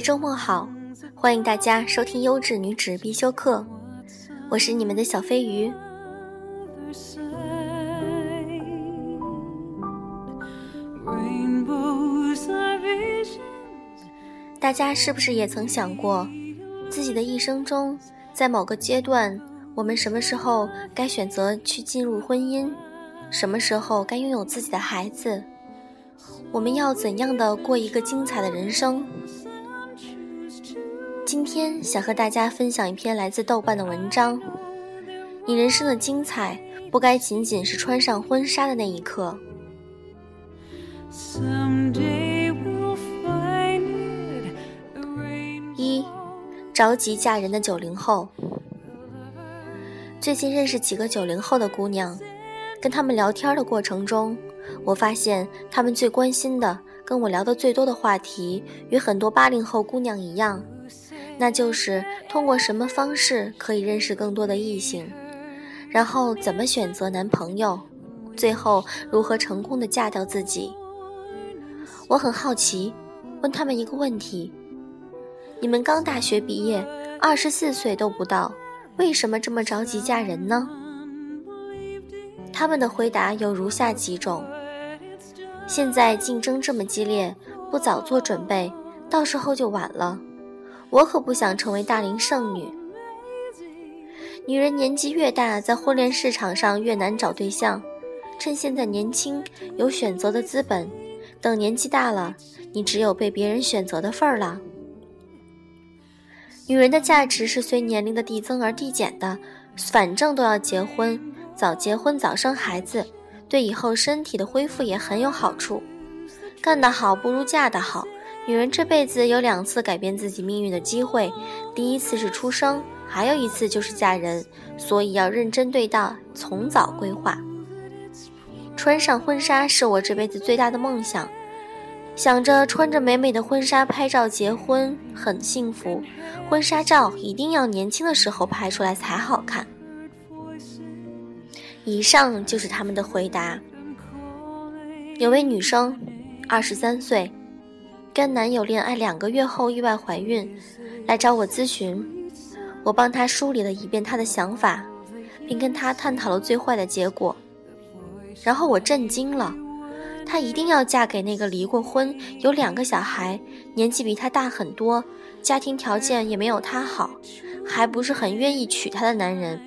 周末好，欢迎大家收听优质女纸必修课，我是你们的小飞鱼。大家是不是也曾想过，自己的一生中，在某个阶段，我们什么时候该选择去进入婚姻，什么时候该拥有自己的孩子？我们要怎样的过一个精彩的人生？今天想和大家分享一篇来自豆瓣的文章。你人生的精彩，不该仅仅是穿上婚纱的那一刻。一，着急嫁人的九零后。最近认识几个九零后的姑娘，跟他们聊天的过程中。我发现他们最关心的、跟我聊的最多的话题，与很多八零后姑娘一样，那就是通过什么方式可以认识更多的异性，然后怎么选择男朋友，最后如何成功的嫁掉自己。我很好奇，问他们一个问题：你们刚大学毕业，二十四岁都不到，为什么这么着急嫁人呢？他们的回答有如下几种。现在竞争这么激烈，不早做准备，到时候就晚了。我可不想成为大龄剩女。女人年纪越大，在婚恋市场上越难找对象。趁现在年轻，有选择的资本，等年纪大了，你只有被别人选择的份儿了。女人的价值是随年龄的递增而递减的，反正都要结婚，早结婚早生孩子。对以后身体的恢复也很有好处。干得好不如嫁得好。女人这辈子有两次改变自己命运的机会，第一次是出生，还有一次就是嫁人。所以要认真对待，从早规划。穿上婚纱是我这辈子最大的梦想，想着穿着美美的婚纱拍照结婚很幸福。婚纱照一定要年轻的时候拍出来才好看。以上就是他们的回答。有位女生，二十三岁，跟男友恋爱两个月后意外怀孕，来找我咨询。我帮她梳理了一遍她的想法，并跟她探讨了最坏的结果。然后我震惊了，她一定要嫁给那个离过婚、有两个小孩、年纪比她大很多、家庭条件也没有她好，还不是很愿意娶她的男人。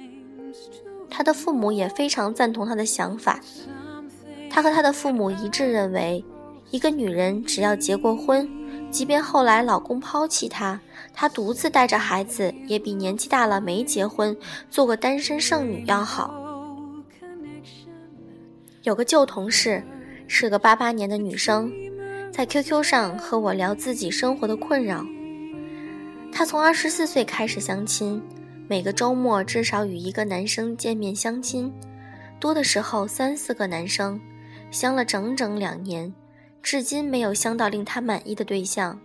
她的父母也非常赞同她的想法。她和她的父母一致认为，一个女人只要结过婚，即便后来老公抛弃她，她独自带着孩子，也比年纪大了没结婚做个单身剩女要好。有个旧同事，是个八八年的女生，在 QQ 上和我聊自己生活的困扰。她从二十四岁开始相亲。每个周末至少与一个男生见面相亲，多的时候三四个男生，相了整整两年，至今没有相到令他满意的对象。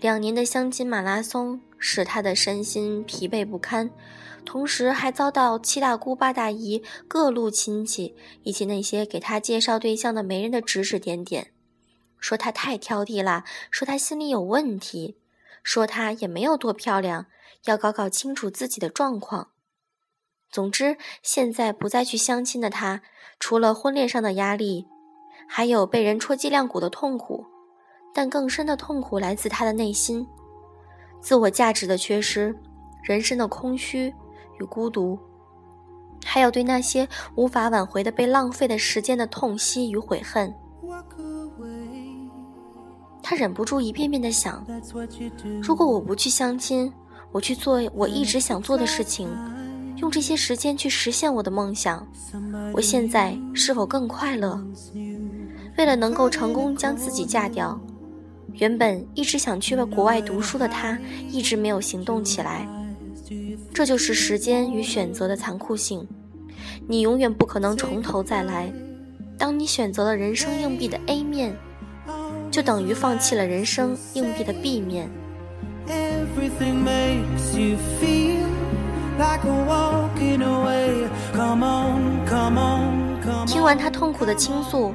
两年的相亲马拉松使他的身心疲惫不堪，同时还遭到七大姑八大姨、各路亲戚以及那些给他介绍对象的媒人的指指点点，说他太挑剔了，说他心里有问题，说他也没有多漂亮。要搞搞清楚自己的状况。总之，现在不再去相亲的他，除了婚恋上的压力，还有被人戳脊梁骨的痛苦。但更深的痛苦来自他的内心，自我价值的缺失，人生的空虚与孤独，还有对那些无法挽回的被浪费的时间的痛惜与悔恨。他忍不住一遍遍的想：如果我不去相亲。我去做我一直想做的事情，用这些时间去实现我的梦想。我现在是否更快乐？为了能够成功将自己嫁掉，原本一直想去国外读书的他，一直没有行动起来。这就是时间与选择的残酷性。你永远不可能从头再来。当你选择了人生硬币的 A 面，就等于放弃了人生硬币的 B 面。听完他痛苦的倾诉，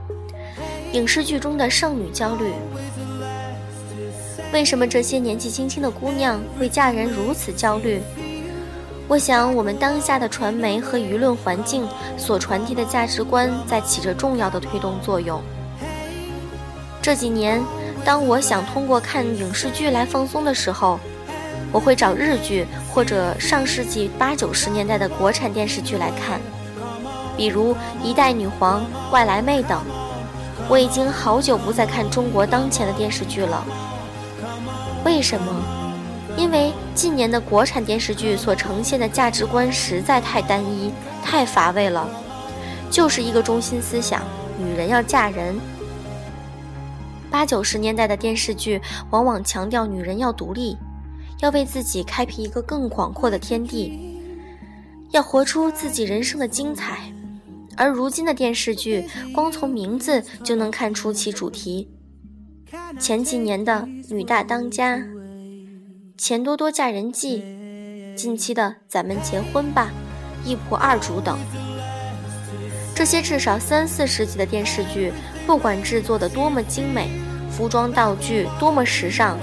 影视剧中的剩女焦虑。为什么这些年纪轻轻的姑娘会嫁人如此焦虑？我想，我们当下的传媒和舆论环境所传递的价值观在起着重要的推动作用。这几年，当我想通过看影视剧来放松的时候，我会找日剧或者上世纪八九十年代的国产电视剧来看，比如《一代女皇》《外来妹》等。我已经好久不再看中国当前的电视剧了。为什么？因为近年的国产电视剧所呈现的价值观实在太单一、太乏味了，就是一个中心思想：女人要嫁人。八九十年代的电视剧往往强调女人要独立，要为自己开辟一个更广阔的天地，要活出自己人生的精彩。而如今的电视剧，光从名字就能看出其主题。前几年的《女大当家》《钱多多嫁人记》，近期的《咱们结婚吧》《一仆二主》等，这些至少三四十集的电视剧，不管制作的多么精美，服装道具多么时尚，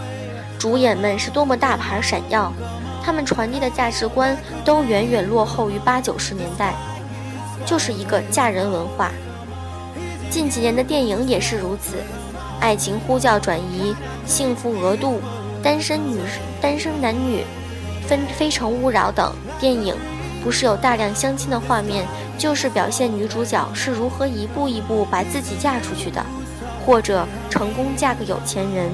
主演们是多么大牌闪耀，他们传递的价值观都远远落后于八九十年代，就是一个嫁人文化。近几年的电影也是如此。爱情呼叫转移、幸福额度、单身女、单身男女、分非诚勿扰等电影，不是有大量相亲的画面，就是表现女主角是如何一步一步把自己嫁出去的，或者成功嫁个有钱人。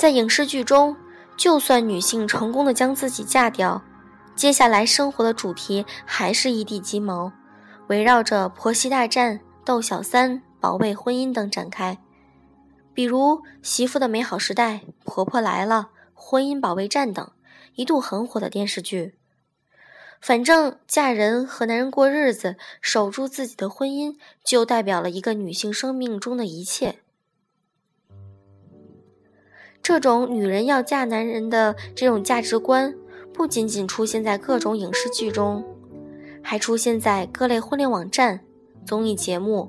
在影视剧中。就算女性成功的将自己嫁掉，接下来生活的主题还是一地鸡毛，围绕着婆媳大战、斗小三、保卫婚姻等展开。比如《媳妇的美好时代》《婆婆来了》《婚姻保卫战》等一度很火的电视剧。反正嫁人和男人过日子，守住自己的婚姻，就代表了一个女性生命中的一切。这种女人要嫁男人的这种价值观，不仅仅出现在各种影视剧中，还出现在各类婚恋网站、综艺节目、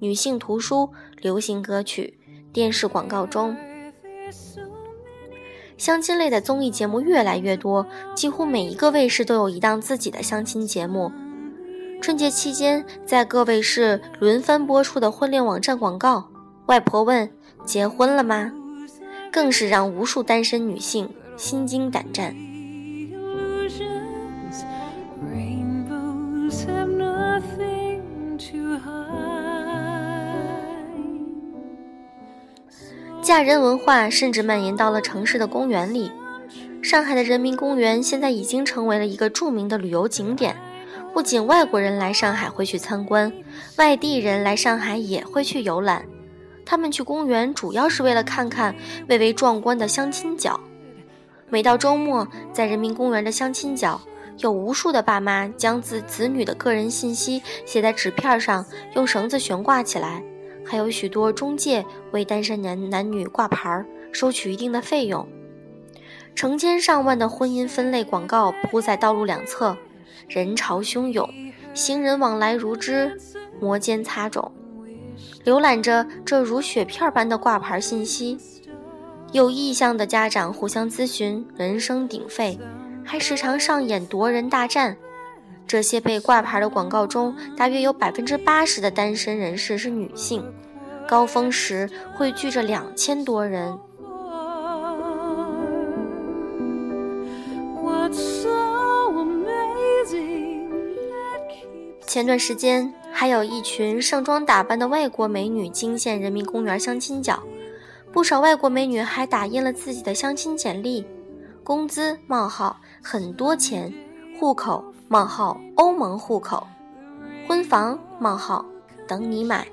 女性图书、流行歌曲、电视广告中。相亲类的综艺节目越来越多，几乎每一个卫视都有一档自己的相亲节目。春节期间，在各卫视轮番播出的婚恋网站广告，外婆问：“结婚了吗？”更是让无数单身女性心惊胆战。嫁人文化甚至蔓延到了城市的公园里。上海的人民公园现在已经成为了一个著名的旅游景点，不仅外国人来上海会去参观，外地人来上海也会去游览。他们去公园主要是为了看看蔚为壮观的相亲角。每到周末，在人民公园的相亲角，有无数的爸妈将子子女的个人信息写在纸片上，用绳子悬挂起来。还有许多中介为单身男男女挂牌，收取一定的费用。成千上万的婚姻分类广告铺在道路两侧，人潮汹涌，行人往来如织，摩肩擦踵。浏览着这如雪片般的挂牌信息，有意向的家长互相咨询人声鼎沸，还时常上演夺人大战。这些被挂牌的广告中，大约有百分之八十的单身人士是女性，高峰时汇聚着两千多人。前段时间。还有一群盛装打扮的外国美女惊现人民公园相亲角，不少外国美女还打印了自己的相亲简历，工资冒号很多钱。户口冒号欧盟户口，婚房冒号等你买。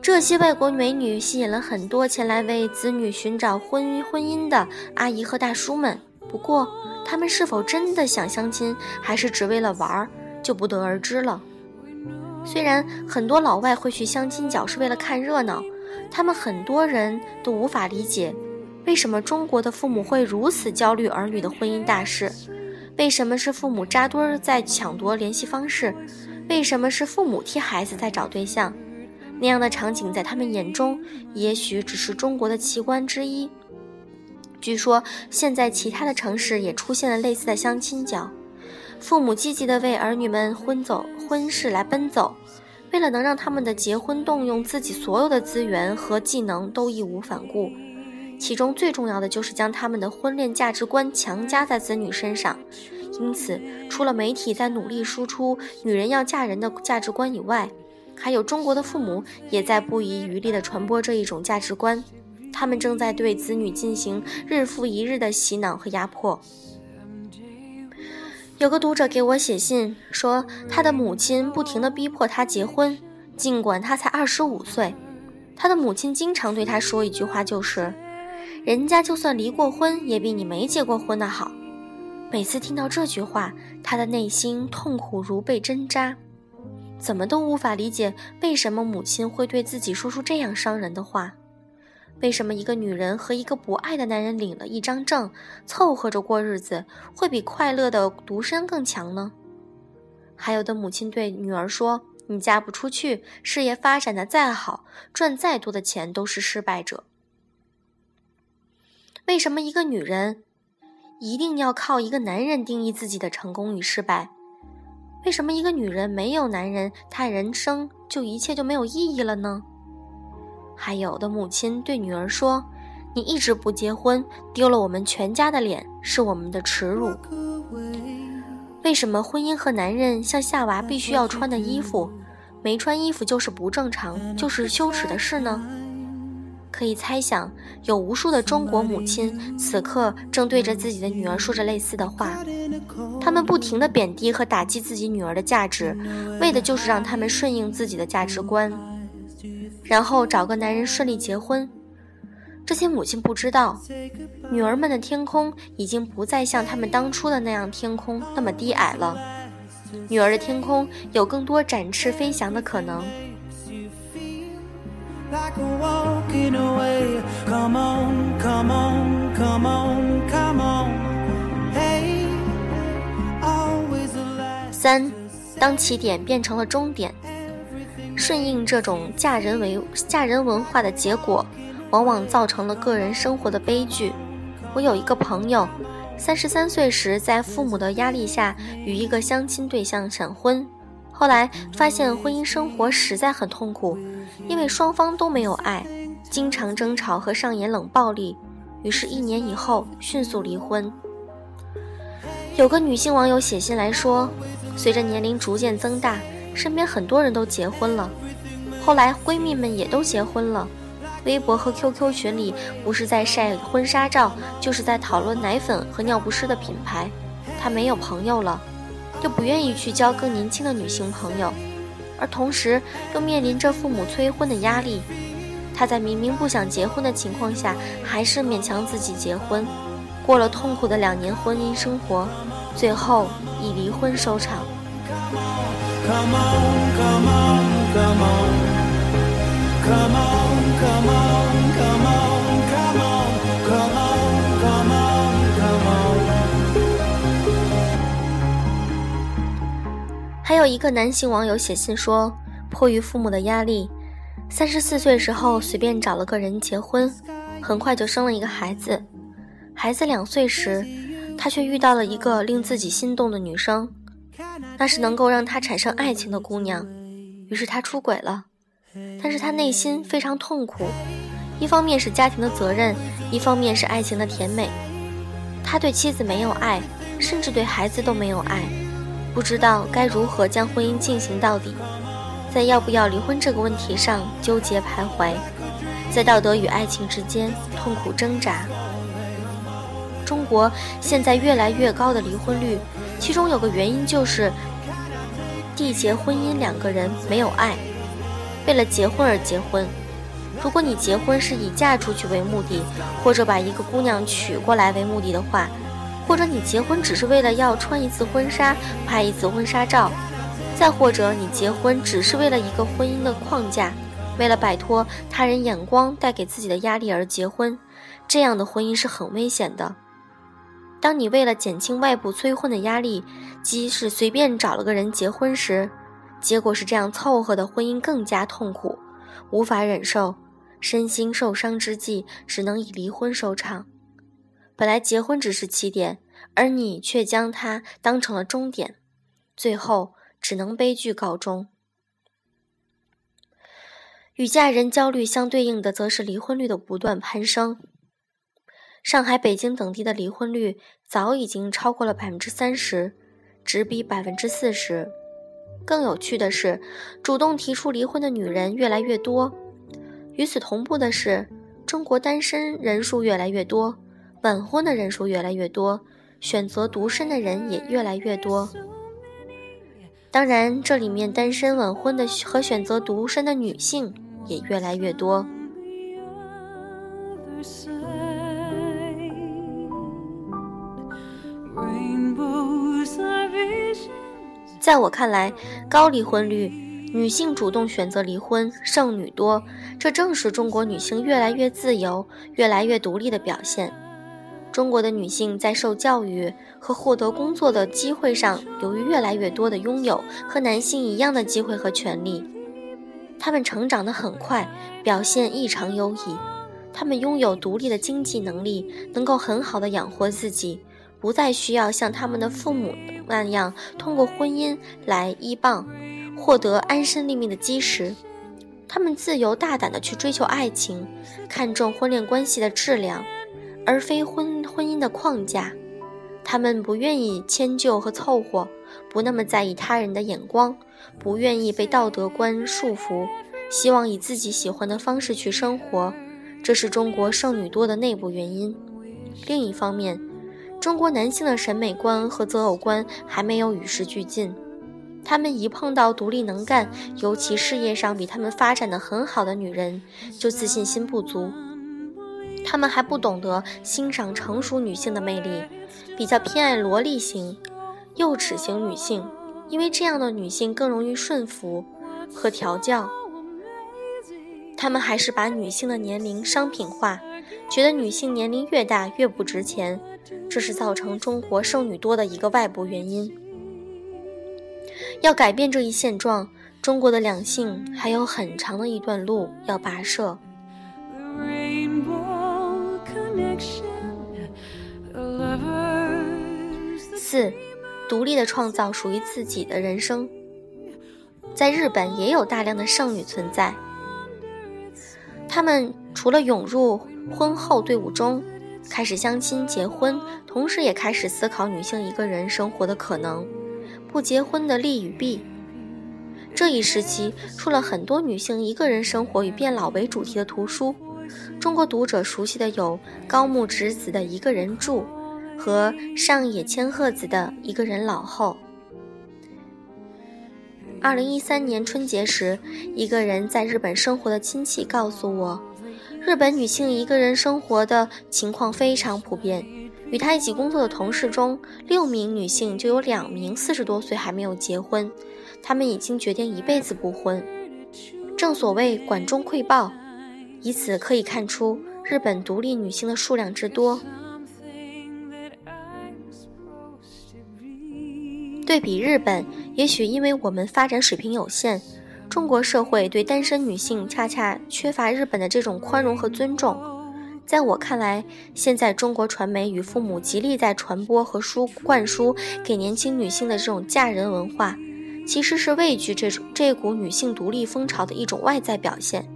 这些外国美女吸引了很多前来为子女寻找婚婚姻的阿姨和大叔们。不过，他们是否真的想相亲，还是只为了玩儿，就不得而知了。虽然很多老外会去相亲角是为了看热闹，他们很多人都无法理解，为什么中国的父母会如此焦虑儿女的婚姻大事。为什么是父母扎堆儿在抢夺联系方式？为什么是父母替孩子在找对象？那样的场景在他们眼中，也许只是中国的奇观之一。据说现在其他的城市也出现了类似的相亲角，父母积极地为儿女们婚走婚事来奔走，为了能让他们的结婚动用自己所有的资源和技能都义无反顾。其中最重要的就是将他们的婚恋价值观强加在子女身上，因此，除了媒体在努力输出女人要嫁人的价值观以外，还有中国的父母也在不遗余力地传播这一种价值观，他们正在对子女进行日复一日的洗脑和压迫。有个读者给我写信说，他的母亲不停地逼迫他结婚，尽管他才二十五岁，他的母亲经常对他说一句话，就是。人家就算离过婚，也比你没结过婚的好。每次听到这句话，他的内心痛苦如被针扎，怎么都无法理解为什么母亲会对自己说出这样伤人的话。为什么一个女人和一个不爱的男人领了一张证，凑合着过日子，会比快乐的独身更强呢？还有的母亲对女儿说：“你嫁不出去，事业发展的再好，赚再多的钱都是失败者。”为什么一个女人一定要靠一个男人定义自己的成功与失败？为什么一个女人没有男人，她人生就一切就没有意义了呢？还有的母亲对女儿说：“你一直不结婚，丢了我们全家的脸，是我们的耻辱。”为什么婚姻和男人像夏娃必须要穿的衣服，没穿衣服就是不正常，就是羞耻的事呢？可以猜想，有无数的中国母亲此刻正对着自己的女儿说着类似的话，他们不停地贬低和打击自己女儿的价值，为的就是让他们顺应自己的价值观，然后找个男人顺利结婚。这些母亲不知道，女儿们的天空已经不再像他们当初的那样天空那么低矮了，女儿的天空有更多展翅飞翔的可能。三，当起点变成了终点，顺应这种嫁人为嫁人文化的结果，往往造成了个人生活的悲剧。我有一个朋友，三十三岁时在父母的压力下与一个相亲对象闪婚。后来发现婚姻生活实在很痛苦，因为双方都没有爱，经常争吵和上演冷暴力，于是，一年以后迅速离婚。有个女性网友写信来说，随着年龄逐渐增大，身边很多人都结婚了，后来闺蜜们也都结婚了，微博和 QQ 群里不是在晒婚纱照，就是在讨论奶粉和尿不湿的品牌，她没有朋友了。又不愿意去交更年轻的女性朋友，而同时又面临着父母催婚的压力，她在明明不想结婚的情况下，还是勉强自己结婚，过了痛苦的两年婚姻生活，最后以离婚收场。Come on come on come on. Come on come on come on come on. Come on come on come on. 还有一个男性网友写信说迫于父母的压力三十四岁时候随便找了个人结婚很快就生了一个孩子。孩子两岁时他却遇到了一个令自己心动的女生。那是能够让他产生爱情的姑娘。于是他出轨了，但是他内心非常痛苦，一方面是家庭的责任，一方面是爱情的甜美。他对妻子没有爱，甚至对孩子都没有爱。不知道该如何将婚姻进行到底，在要不要离婚这个问题上纠结徘徊，在道德与爱情之间痛苦挣扎。中国现在越来越高的离婚率，其中有个原因就是缔结婚姻两个人没有爱，为了结婚而结婚。如果你结婚是以嫁出去为目的，或者把一个姑娘娶过来为目的的话，或者你结婚只是为了要穿一次婚纱、拍一次婚纱照，再或者你结婚只是为了一个婚姻的框架，为了摆脱他人眼光带给自己的压力而结婚，这样的婚姻是很危险的。当你为了减轻外部催婚的压力，即使随便找了个人结婚时，结果是这样凑合的婚姻更加痛苦，无法忍受。身心受伤之际，只能以离婚收场。本来结婚只是起点，而你却将它当成了终点，最后只能悲剧告终。与嫁人焦虑相对应的，则是离婚率的不断攀升。上海、北京等地的离婚率早已经超过了百分之三十，直逼百分之四十。更有趣的是，主动提出离婚的女人越来越多。与此同步的是，中国单身人数越来越多，晚婚的人数越来越多，选择独身的人也越来越多。当然，这里面单身晚婚的和选择独身的女性也越来越多。在我看来，高离婚率。女性主动选择离婚，剩女多，这正是中国女性越来越自由、越来越独立的表现。中国的女性在受教育和获得工作的机会上，由于越来越多的拥有和男性一样的机会和权利，她们成长得很快，表现异常优异。她们拥有独立的经济能力，能够很好的养活自己，不再需要像他们的父母那样通过婚姻来依傍。获得安身立命的基石，他们自由大胆地去追求爱情，看重婚恋关系的质量，而非婚婚姻的框架。他们不愿意迁就和凑合，不那么在意他人的眼光，不愿意被道德观束缚，希望以自己喜欢的方式去生活。这是中国剩女多的内部原因。另一方面，中国男性的审美观和择偶观还没有与时俱进。他们一碰到独立能干，尤其事业上比他们发展的很好的女人，就自信心不足。他们还不懂得欣赏成熟女性的魅力，比较偏爱萝莉型、幼齿型女性，因为这样的女性更容易顺服和调教。他们还是把女性的年龄商品化，觉得女性年龄越大越不值钱，这是造成中国剩女多的一个外部原因。要改变这一现状，中国的两性还有很长的一段路要跋涉。四，独立的创造属于自己的人生。在日本也有大量的剩女存在，她们除了涌入婚后队伍中，开始相亲结婚，同时也开始思考女性一个人生活的可能。不结婚的利与弊。这一时期出了很多女性一个人生活与变老为主题的图书。中国读者熟悉的有高木直子的《一个人住》和上野千鹤子的《一个人老后》。二零一三年春节时，一个人在日本生活的亲戚告诉我，日本女性一个人生活的情况非常普遍。与她一起工作的同事中，六名女性就有两名四十多岁还没有结婚，她们已经决定一辈子不婚。正所谓管中窥豹，以此可以看出日本独立女性的数量之多。对比日本，也许因为我们发展水平有限，中国社会对单身女性恰恰缺乏日本的这种宽容和尊重。在我看来，现在中国传媒与父母极力在传播和输灌输给年轻女性的这种嫁人文化，其实是畏惧这种这股女性独立风潮的一种外在表现，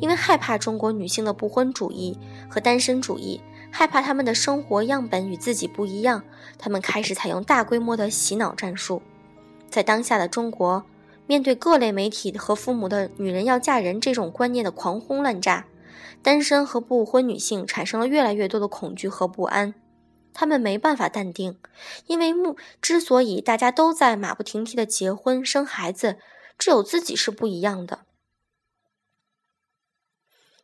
因为害怕中国女性的不婚主义和单身主义，害怕她们的生活样本与自己不一样，他们开始采用大规模的洗脑战术。在当下的中国，面对各类媒体和父母的“女人要嫁人”这种观念的狂轰滥炸。单身和不婚女性产生了越来越多的恐惧和不安，他们没办法淡定，因为目之所以大家都在马不停蹄的结婚生孩子，只有自己是不一样的。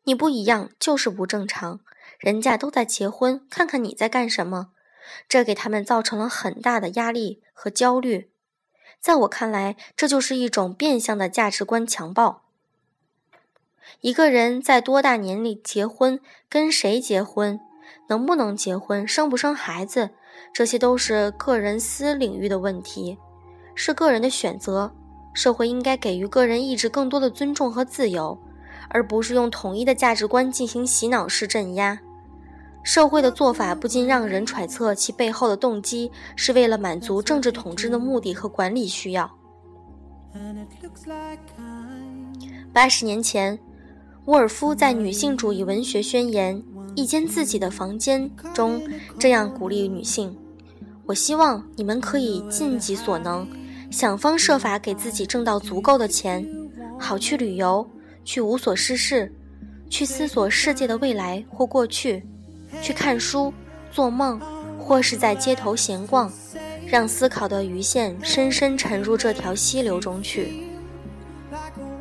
你不一样就是不正常，人家都在结婚，看看你在干什么，这给他们造成了很大的压力和焦虑。在我看来，这就是一种变相的价值观强暴。一个人在多大年龄结婚，跟谁结婚，能不能结婚，生不生孩子，这些都是个人私领域的问题，是个人的选择。社会应该给予个人意志更多的尊重和自由。而不是用统一的价值观进行洗脑式镇压，社会的做法不禁让人揣测其背后的动机是为了满足政治统治的目的和管理需要。八十年前，沃尔夫在《女性主义文学宣言》一间自己的房间中这样鼓励女性：“我希望你们可以尽己所能，想方设法给自己挣到足够的钱，好去旅游。”去无所事事，去思索世界的未来或过去，去看书、做梦，或是在街头闲逛，让思考的鱼线深深沉入这条溪流中去。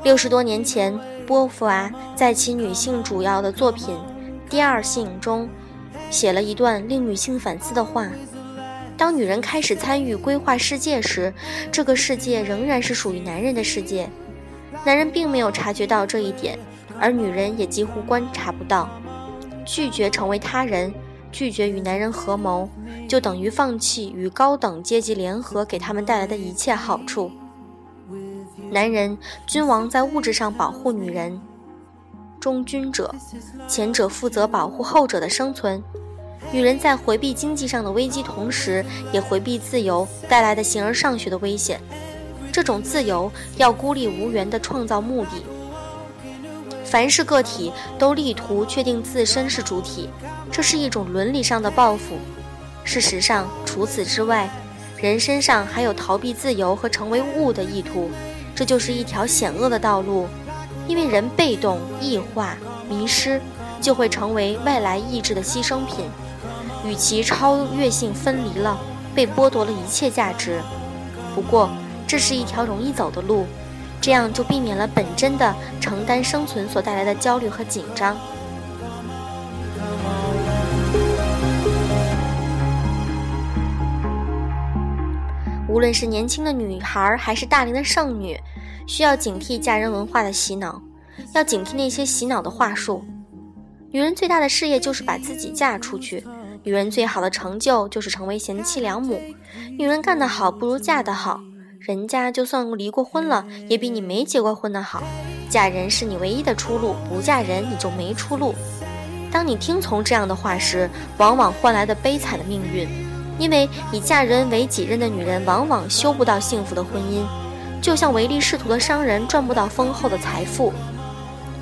六十多年前，波伏娃在其女性主要的作品《第二性》中，写了一段令女性反思的话：当女人开始参与规划世界时，这个世界仍然是属于男人的世界。男人并没有察觉到这一点，而女人也几乎观察不到。拒绝成为他人，拒绝与男人合谋，就等于放弃与高等阶级联合给他们带来的一切好处。男人君王在物质上保护女人，忠君者，前者负责保护后者的生存。女人在回避经济上的危机，同时也回避自由带来的形而上学的危险。这种自由要孤立无援地创造目的。凡是个体都力图确定自身是主体，这是一种伦理上的报复。事实上，除此之外，人身上还有逃避自由和成为物的意图，这就是一条险恶的道路。因为人被动、异化、迷失，就会成为外来意志的牺牲品，与其超越性分离了，被剥夺了一切价值。不过，这是一条容易走的路，这样就避免了本真的承担生存所带来的焦虑和紧张。无论是年轻的女孩还是大龄的剩女，需要警惕嫁人文化的洗脑，要警惕那些洗脑的话术。女人最大的事业就是把自己嫁出去，女人最好的成就就是成为贤妻良母。女人干得好，不如嫁得好。人家就算离过婚了，也比你没结过婚的好。嫁人是你唯一的出路，不嫁人你就没出路。当你听从这样的话时，往往换来的悲惨的命运，因为以嫁人为己任的女人，往往修不到幸福的婚姻，就像唯利是图的商人赚不到丰厚的财富。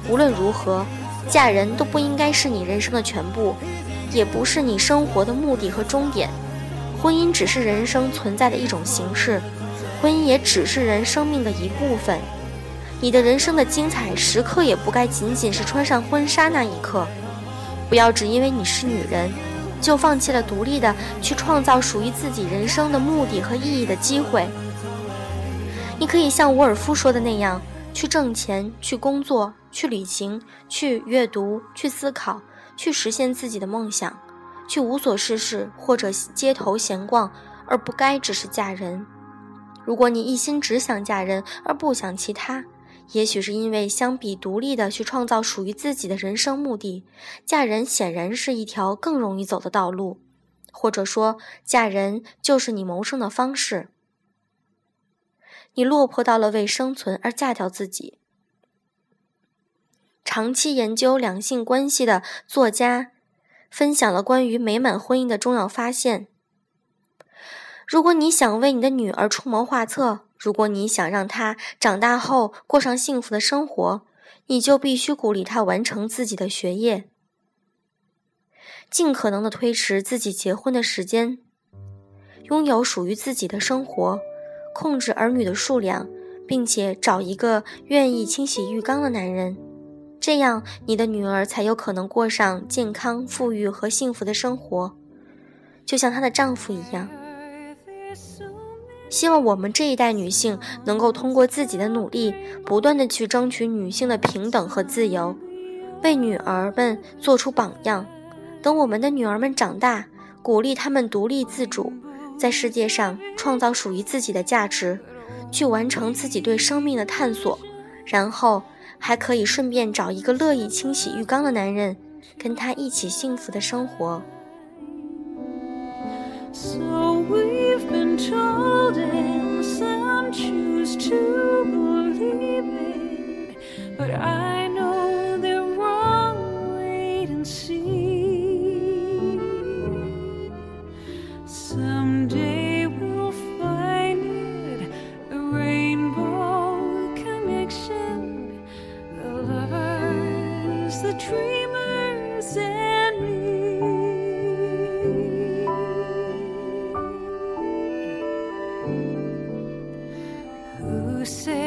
无论如何，嫁人都不应该是你人生的全部，也不是你生活的目的和终点。婚姻只是人生存在的一种形式。婚姻也只是人生命的一部分，你的人生的精彩时刻也不该仅仅是穿上婚纱那一刻。不要只因为你是女人，就放弃了独立的去创造属于自己人生的目的和意义的机会。你可以像沃尔夫说的那样，去挣钱，去工作，去旅行，去阅读，去思考，去实现自己的梦想，去无所事事或者街头闲逛，而不该只是嫁人。如果你一心只想嫁人而不想其他，也许是因为相比独立的去创造属于自己的人生目的，嫁人显然是一条更容易走的道路，或者说，嫁人就是你谋生的方式。你落魄到了为生存而嫁掉自己。长期研究两性关系的作家分享了关于美满婚姻的重要发现。如果你想为你的女儿出谋划策，如果你想让她长大后过上幸福的生活，你就必须鼓励她完成自己的学业，尽可能的推迟自己结婚的时间，拥有属于自己的生活，控制儿女的数量，并且找一个愿意清洗浴缸的男人，这样你的女儿才有可能过上健康、富裕和幸福的生活。就像她的丈夫一样。希望我们这一代女性能够通过自己的努力，不断的去争取女性的平等和自由，为女儿们做出榜样。等我们的女儿们长大，鼓励她们独立自主，在世界上创造属于自己的价值，去完成自己对生命的探索，然后还可以顺便找一个乐意清洗浴缸的男人，跟他一起幸福的生活。So we've been told, and some choose to believe it. But I you say